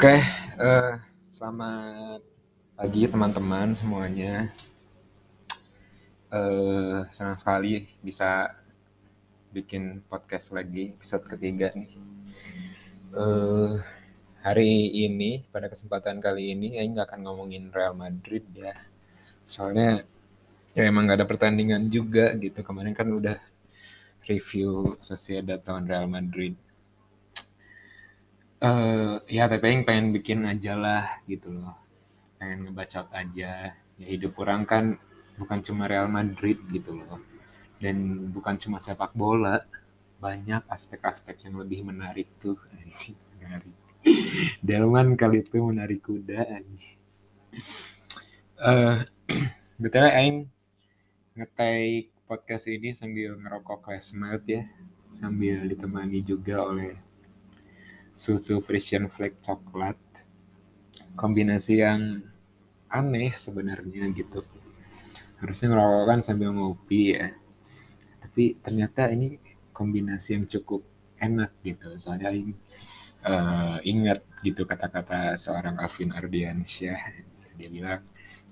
Oke, eh, selamat pagi teman-teman semuanya. Eh, senang sekali bisa bikin podcast lagi episode ketiga nih. Eh, hari ini pada kesempatan kali ini Aing nggak akan ngomongin Real Madrid ya, soalnya ya emang gak ada pertandingan juga gitu. Kemarin kan udah review Sociedad tahun Real Madrid. Eh ya tapi Aing pengen bikin aja lah gitu loh. Pengen ngebacot aja. Ya hidup orang kan bukan cuma Real Madrid gitu loh. Dan bukan cuma sepak bola. Banyak aspek-aspek yang lebih menarik tuh. Anjing, menarik. Delman kali itu menarik kuda anjing. Eh betul Aing ngetik podcast ini sambil ngerokok melt ya. Sambil ditemani juga oleh susu Frisian Flake coklat. Kombinasi yang aneh sebenarnya gitu. Harusnya ngerokok kan sambil ngopi ya. Tapi ternyata ini kombinasi yang cukup enak gitu. Soalnya uh, ingat gitu kata-kata seorang Alvin Ardiansyah. Dia bilang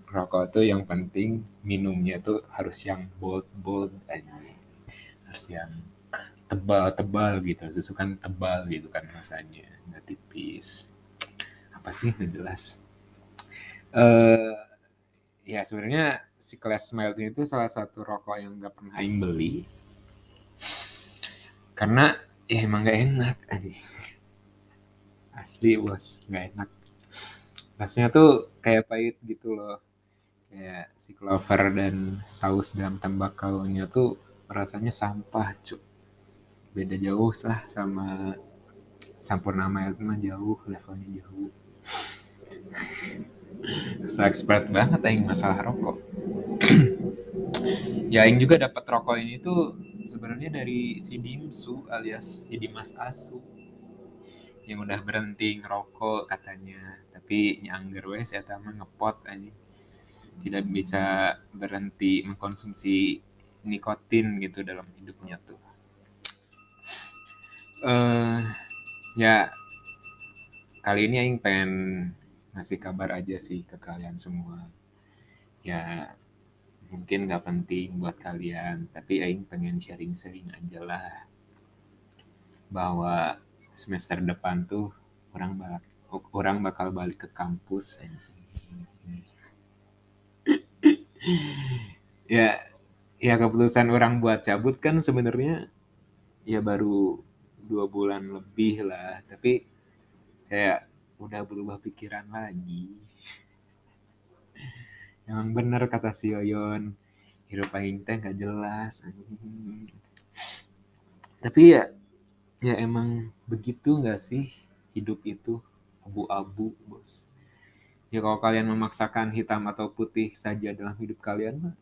rokok tuh yang penting minumnya tuh harus yang bold bold aja. Harus yang tebal-tebal gitu. Susu kan tebal gitu kan rasanya. Nggak tipis. Apa sih? Nggak jelas. Uh, ya sebenarnya si Class Melt itu salah satu rokok yang nggak pernah Aing beli. Karena ya emang nggak enak asli bos. Nggak enak. Rasanya tuh kayak pahit gitu loh. Kayak si clover dan saus dalam tembakaunya tuh rasanya sampah cuk beda jauh lah sama Sampurnama itu mah jauh levelnya jauh. Saya expert banget aing masalah rokok. Ya aing juga dapat rokok ini tuh sebenarnya dari si Dimsu alias si Dimas Asu yang udah berhenti ngerokok katanya. Tapi nyangger wes ya mah ngepot aja tidak bisa berhenti mengkonsumsi nikotin gitu dalam hidupnya tuh uh, ya kali ini Aing pengen ngasih kabar aja sih ke kalian semua. Ya mungkin nggak penting buat kalian tapi Aing pengen sharing-sharing aja lah bahwa semester depan tuh orang balik orang bakal balik ke kampus ya ya keputusan orang buat cabut kan sebenarnya ya baru dua bulan lebih lah. Tapi kayak udah berubah pikiran lagi. Emang bener kata si Yoyon hidup aing teh gak jelas tapi ya ya emang begitu nggak sih hidup itu? Abu-abu bos. Ya kalau kalian memaksakan hitam atau putih saja dalam hidup kalian mah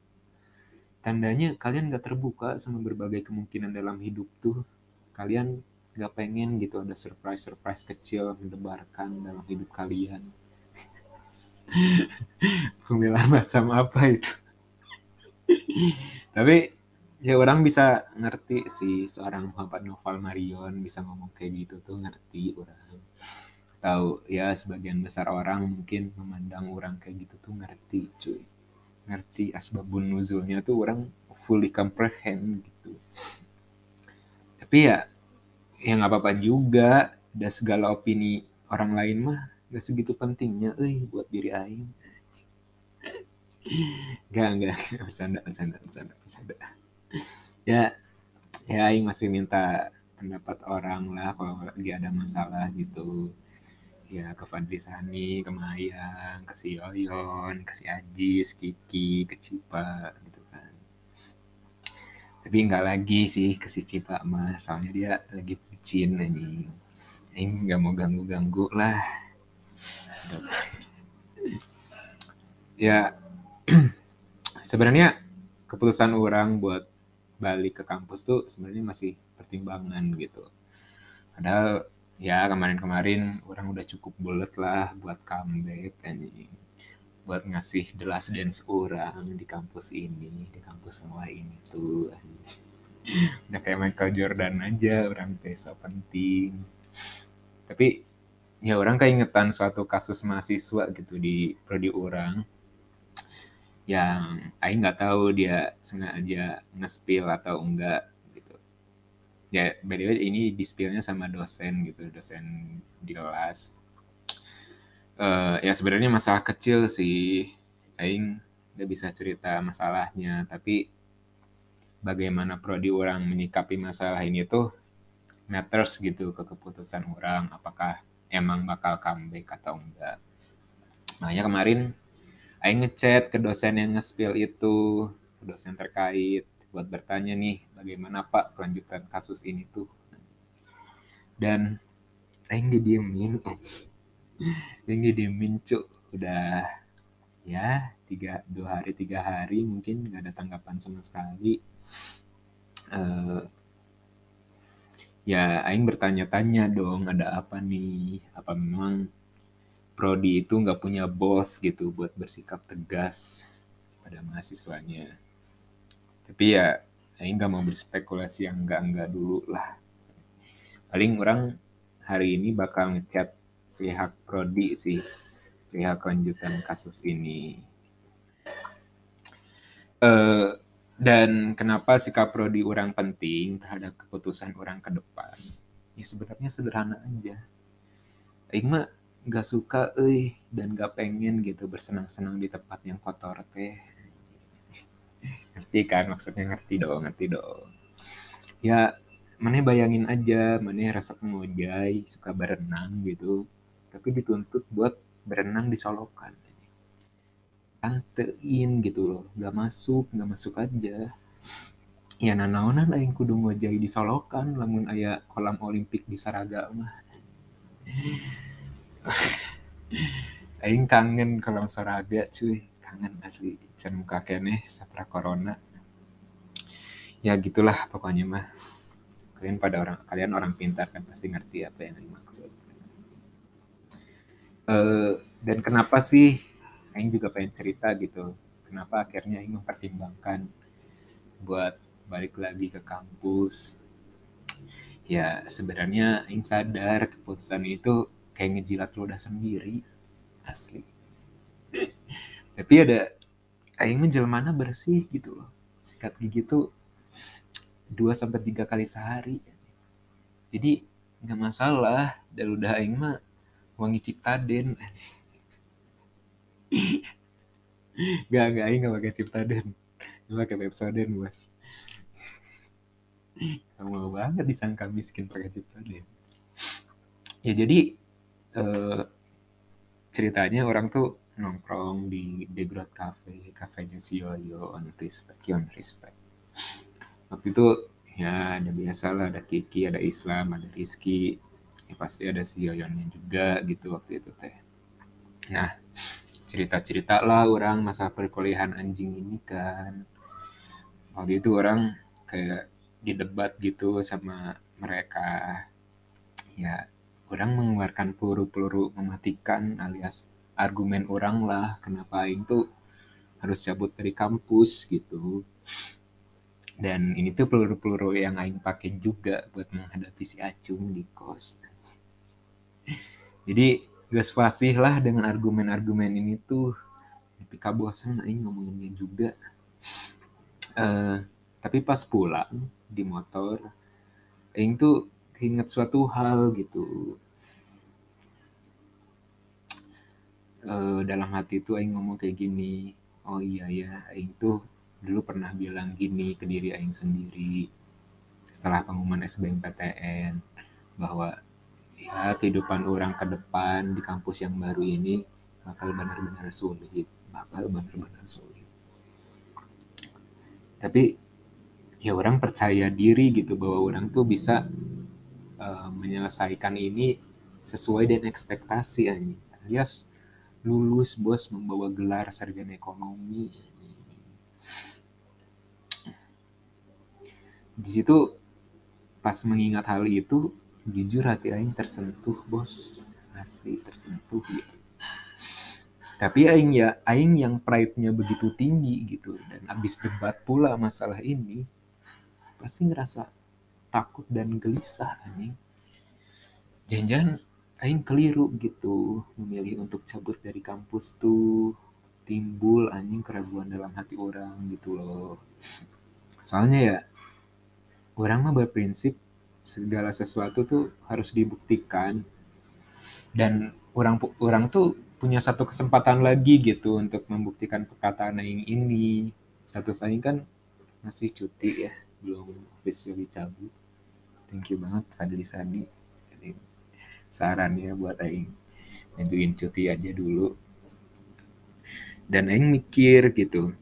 tandanya kalian gak terbuka sama berbagai kemungkinan dalam hidup tuh. Kalian gak pengen gitu ada surprise-surprise kecil mendebarkan dalam hidup kalian. Pemilihan macam apa itu? Tapi ya orang bisa ngerti sih seorang Muhammad Novel Marion bisa ngomong kayak gitu tuh ngerti orang. Tahu ya sebagian besar orang mungkin memandang orang kayak gitu tuh ngerti cuy. Ngerti asbabun nuzulnya tuh orang fully comprehend gitu. Tapi ya ya nggak apa-apa juga ada segala opini orang lain mah gak segitu pentingnya eh buat diri aing Gak, gak, bercanda, bercanda, bercanda, bercanda. Ya, ya Aing masih minta pendapat orang lah kalau lagi ada masalah gitu. Ya ke Fadli Sani, ke Mayang, ke si Yoyon, ke si Ajis, Kiki, ke Cipa gitu kan. Tapi nggak lagi sih ke si Cipa mah, soalnya dia lagi bucin anjing. Ini nggak mau ganggu-ganggu lah. Ya sebenarnya keputusan orang buat balik ke kampus tuh sebenarnya masih pertimbangan gitu. Padahal ya kemarin-kemarin orang udah cukup bulat lah buat comeback anjing. Buat ngasih the last dance orang di kampus ini di kampus semua ini tuh udah kayak Michael Jordan aja orang pesa penting tapi ya orang keingetan suatu kasus mahasiswa gitu di prodi orang yang Aing nggak tahu dia sengaja nge-spill atau enggak gitu. Ya, by the way ini di spillnya sama dosen gitu, dosen di kelas. Uh, ya sebenarnya masalah kecil sih. Aing udah bisa cerita masalahnya, tapi bagaimana prodi orang menyikapi masalah ini tuh matters gitu ke keputusan orang apakah emang bakal comeback atau enggak. Makanya kemarin Aing ngechat ke dosen yang nge-spill itu, ke dosen terkait, buat bertanya nih, bagaimana Pak kelanjutan kasus ini tuh. Dan Aing didiemin, Aing didiemin cuk, udah ya tiga dua hari tiga hari mungkin nggak ada tanggapan sama sekali uh, ya Aing bertanya-tanya dong ada apa nih apa memang prodi itu nggak punya bos gitu buat bersikap tegas pada mahasiswanya. Tapi ya, Aing nggak mau berspekulasi yang enggak-enggak dulu lah. Paling orang hari ini bakal ngechat pihak prodi sih, pihak lanjutan kasus ini. Uh, dan kenapa sikap prodi orang penting terhadap keputusan orang ke depan? Ya sebenarnya sederhana aja. Aing mah nggak suka eh dan gak pengen gitu bersenang-senang di tempat yang kotor teh ngerti kan maksudnya ngerti dong ngerti dong ya mana bayangin aja mana rasa pengojai suka berenang gitu tapi dituntut buat berenang di solokan. Antein gitu loh gak masuk gak masuk aja. Ya nanaonan aing kudu ngojai di solokan lamun ayah kolam olimpik di Saraga mah. Aing kangen kalau Soraga cuy. Kangen asli. Can kene sapra corona. Ya gitulah pokoknya mah. Kalian pada orang kalian orang pintar kan pasti ngerti apa yang dimaksud uh, dan kenapa sih Aing juga pengen cerita gitu? Kenapa akhirnya Aing mempertimbangkan buat balik lagi ke kampus? Ya sebenarnya Aing sadar keputusan itu kayak ngejilat ludah sendiri asli. Tapi ada aing menjelmana bersih gitu loh. Sikat gigi tuh dua sampai tiga kali sehari. Jadi nggak masalah. Dan udah aing mah wangi ciptaden gak gak aing gak pakai ciptaden gak pakai pepsoden bos. Kamu banget disangka miskin pakai ciptaden ya jadi uh, ceritanya orang tuh nongkrong di The Grot Cafe, kafenya si Yoyo on respect, on respect. Waktu itu ya ada biasa lah, ada Kiki, ada Islam, ada Rizky, ya pasti ada si Yoyonnya juga gitu waktu itu teh. Nah, cerita-cerita lah orang masa perkuliahan anjing ini kan. Waktu itu orang kayak didebat gitu sama mereka. Ya, orang mengeluarkan peluru-peluru mematikan alias argumen orang lah kenapa tuh harus cabut dari kampus gitu dan ini tuh peluru-peluru yang Aing pakai juga buat menghadapi si Acung di kos. Jadi gas fasih lah dengan argumen-argumen ini tuh. Tapi kabosan Aing ngomonginnya juga. Uh, tapi pas pulang di motor Aing tuh ingat suatu hal gitu. Uh, dalam hati itu Aing ngomong kayak gini oh iya ya Aing tuh dulu pernah bilang gini ke diri Aing sendiri setelah pengumuman SBMPTN bahwa ya kehidupan orang ke depan di kampus yang baru ini bakal benar-benar sulit bakal benar-benar sulit. Tapi ya orang percaya diri gitu bahwa orang tuh bisa uh, menyelesaikan ini sesuai dengan ekspektasi anjing. Alias lulus bos membawa gelar sarjana ekonomi di situ pas mengingat hal itu jujur hati aing tersentuh bos. Asli tersentuh gitu. Tapi aing ya aing yang pride-nya begitu tinggi gitu. Dan abis debat pula masalah ini pasti ngerasa takut dan gelisah anjing. Jangan aing keliru gitu. Memilih untuk cabut dari kampus tuh timbul anjing keraguan dalam hati orang gitu loh. Soalnya ya orang mah berprinsip segala sesuatu tuh harus dibuktikan. Dan orang orang tuh punya satu kesempatan lagi gitu untuk membuktikan perkataan aing ini. Satu aing kan masih cuti ya belum officially cabut. Thank you banget Fadli Sadi. Sarannya buat Aing ngajuin cuti aja dulu. Dan Aing mikir gitu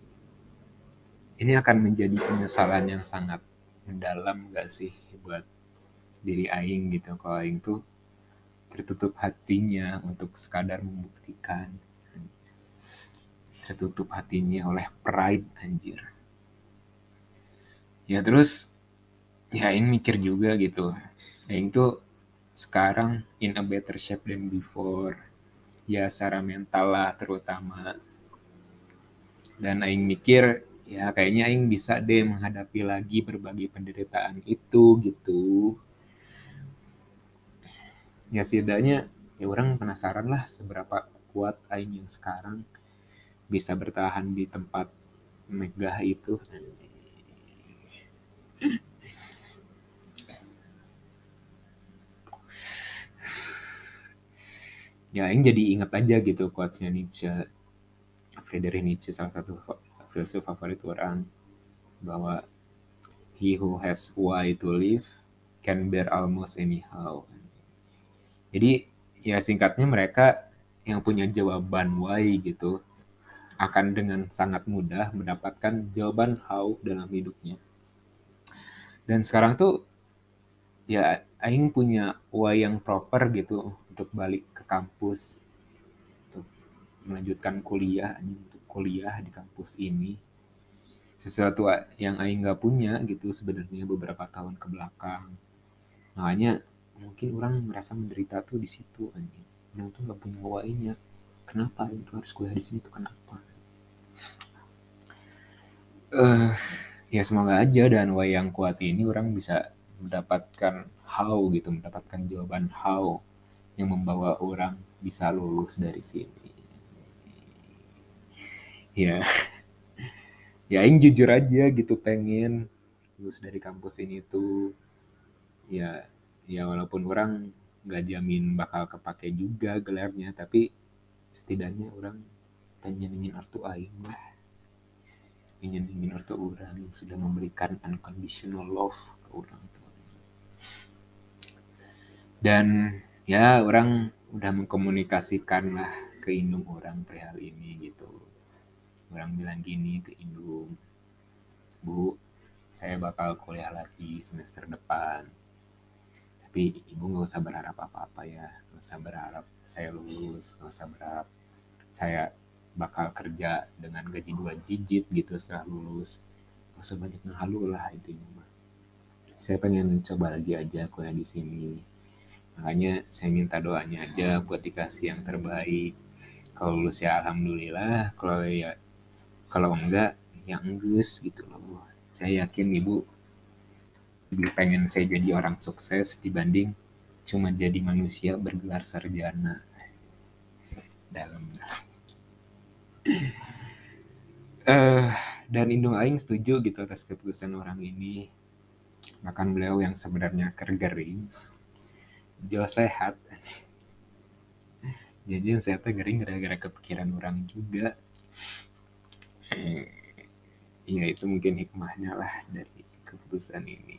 ini akan menjadi penyesalan yang sangat mendalam gak sih buat diri Aing gitu? Kalau Aing tuh tertutup hatinya untuk sekadar membuktikan. Tertutup hatinya oleh pride anjir. Ya terus ya Aing mikir juga gitu. Aing tuh sekarang in a better shape than before. Ya secara mental lah terutama. Dan Aing mikir ya kayaknya Aing bisa deh menghadapi lagi berbagai penderitaan itu gitu. Ya setidaknya ya orang penasaran lah seberapa kuat Aing yang sekarang bisa bertahan di tempat megah itu. Ya Aing jadi ingat aja gitu quotesnya Nietzsche Friedrich Nietzsche salah satu filsuf favorit orang bahwa he who has why to live can bear almost anyhow. Jadi ya singkatnya mereka yang punya jawaban why gitu akan dengan sangat mudah mendapatkan jawaban how dalam hidupnya. Dan sekarang tuh ya Aing punya why yang proper gitu untuk balik ke kampus untuk melanjutkan kuliah kuliah di kampus ini sesuatu yang Aing nggak punya gitu sebenarnya beberapa tahun ke belakang. Makanya mungkin orang merasa menderita tuh di situ anjing. Orang tuh nggak punya wainya. Kenapa itu harus kuliah di sini tuh? Kenapa? Uh, ya semoga aja dan wai yang kuat ini orang bisa mendapatkan how gitu mendapatkan jawaban how yang membawa orang bisa lulus dari sini. Ya, ya Aing jujur aja gitu pengen lulus dari kampus ini tuh ya ya walaupun orang nggak jamin bakal kepake juga gelarnya tapi setidaknya orang pengen ingin artu aing. Lah ingin ingin artu orang yang sudah memberikan unconditional love ke orang tuh dan ya orang udah mengkomunikasikan lah ke indung orang perihal ini gitu orang bilang gini ke indung bu saya bakal kuliah lagi semester depan. Tapi ibu nggak usah berharap apa-apa ya nggak usah berharap saya lulus nggak usah berharap saya bakal kerja dengan gaji dua digit gitu setelah lulus. Nggak usah banyak ngehalu lah itu mah. Saya pengen coba lagi aja kuliah di sini. Makanya saya minta doanya aja buat dikasih yang terbaik. Kalau lulus ya alhamdulillah kalau ya kalau enggak yang enggus gitu loh saya yakin ibu lebih pengen saya jadi orang sukses dibanding cuma jadi manusia bergelar sarjana. Dalam. Uh, dan Indung Aing setuju gitu atas keputusan orang ini. Bahkan beliau yang sebenarnya kergering jelas sehat. Jadi yang sehatnya gering gara-gara kepikiran orang juga eh, ya itu mungkin hikmahnya lah dari keputusan ini.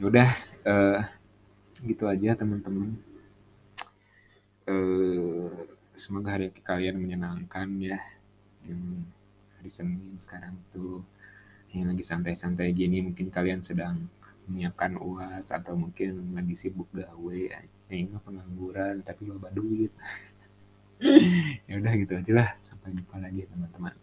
Udah uh, gitu aja teman-teman. Uh, semoga hari kalian menyenangkan ya. Yang hari Senin sekarang tuh yang lagi santai-santai gini mungkin kalian sedang menyiapkan uas atau mungkin lagi sibuk gawe mah pengangguran tapi loba duit ya udah gitu aja lah. Sampai jumpa lagi teman-teman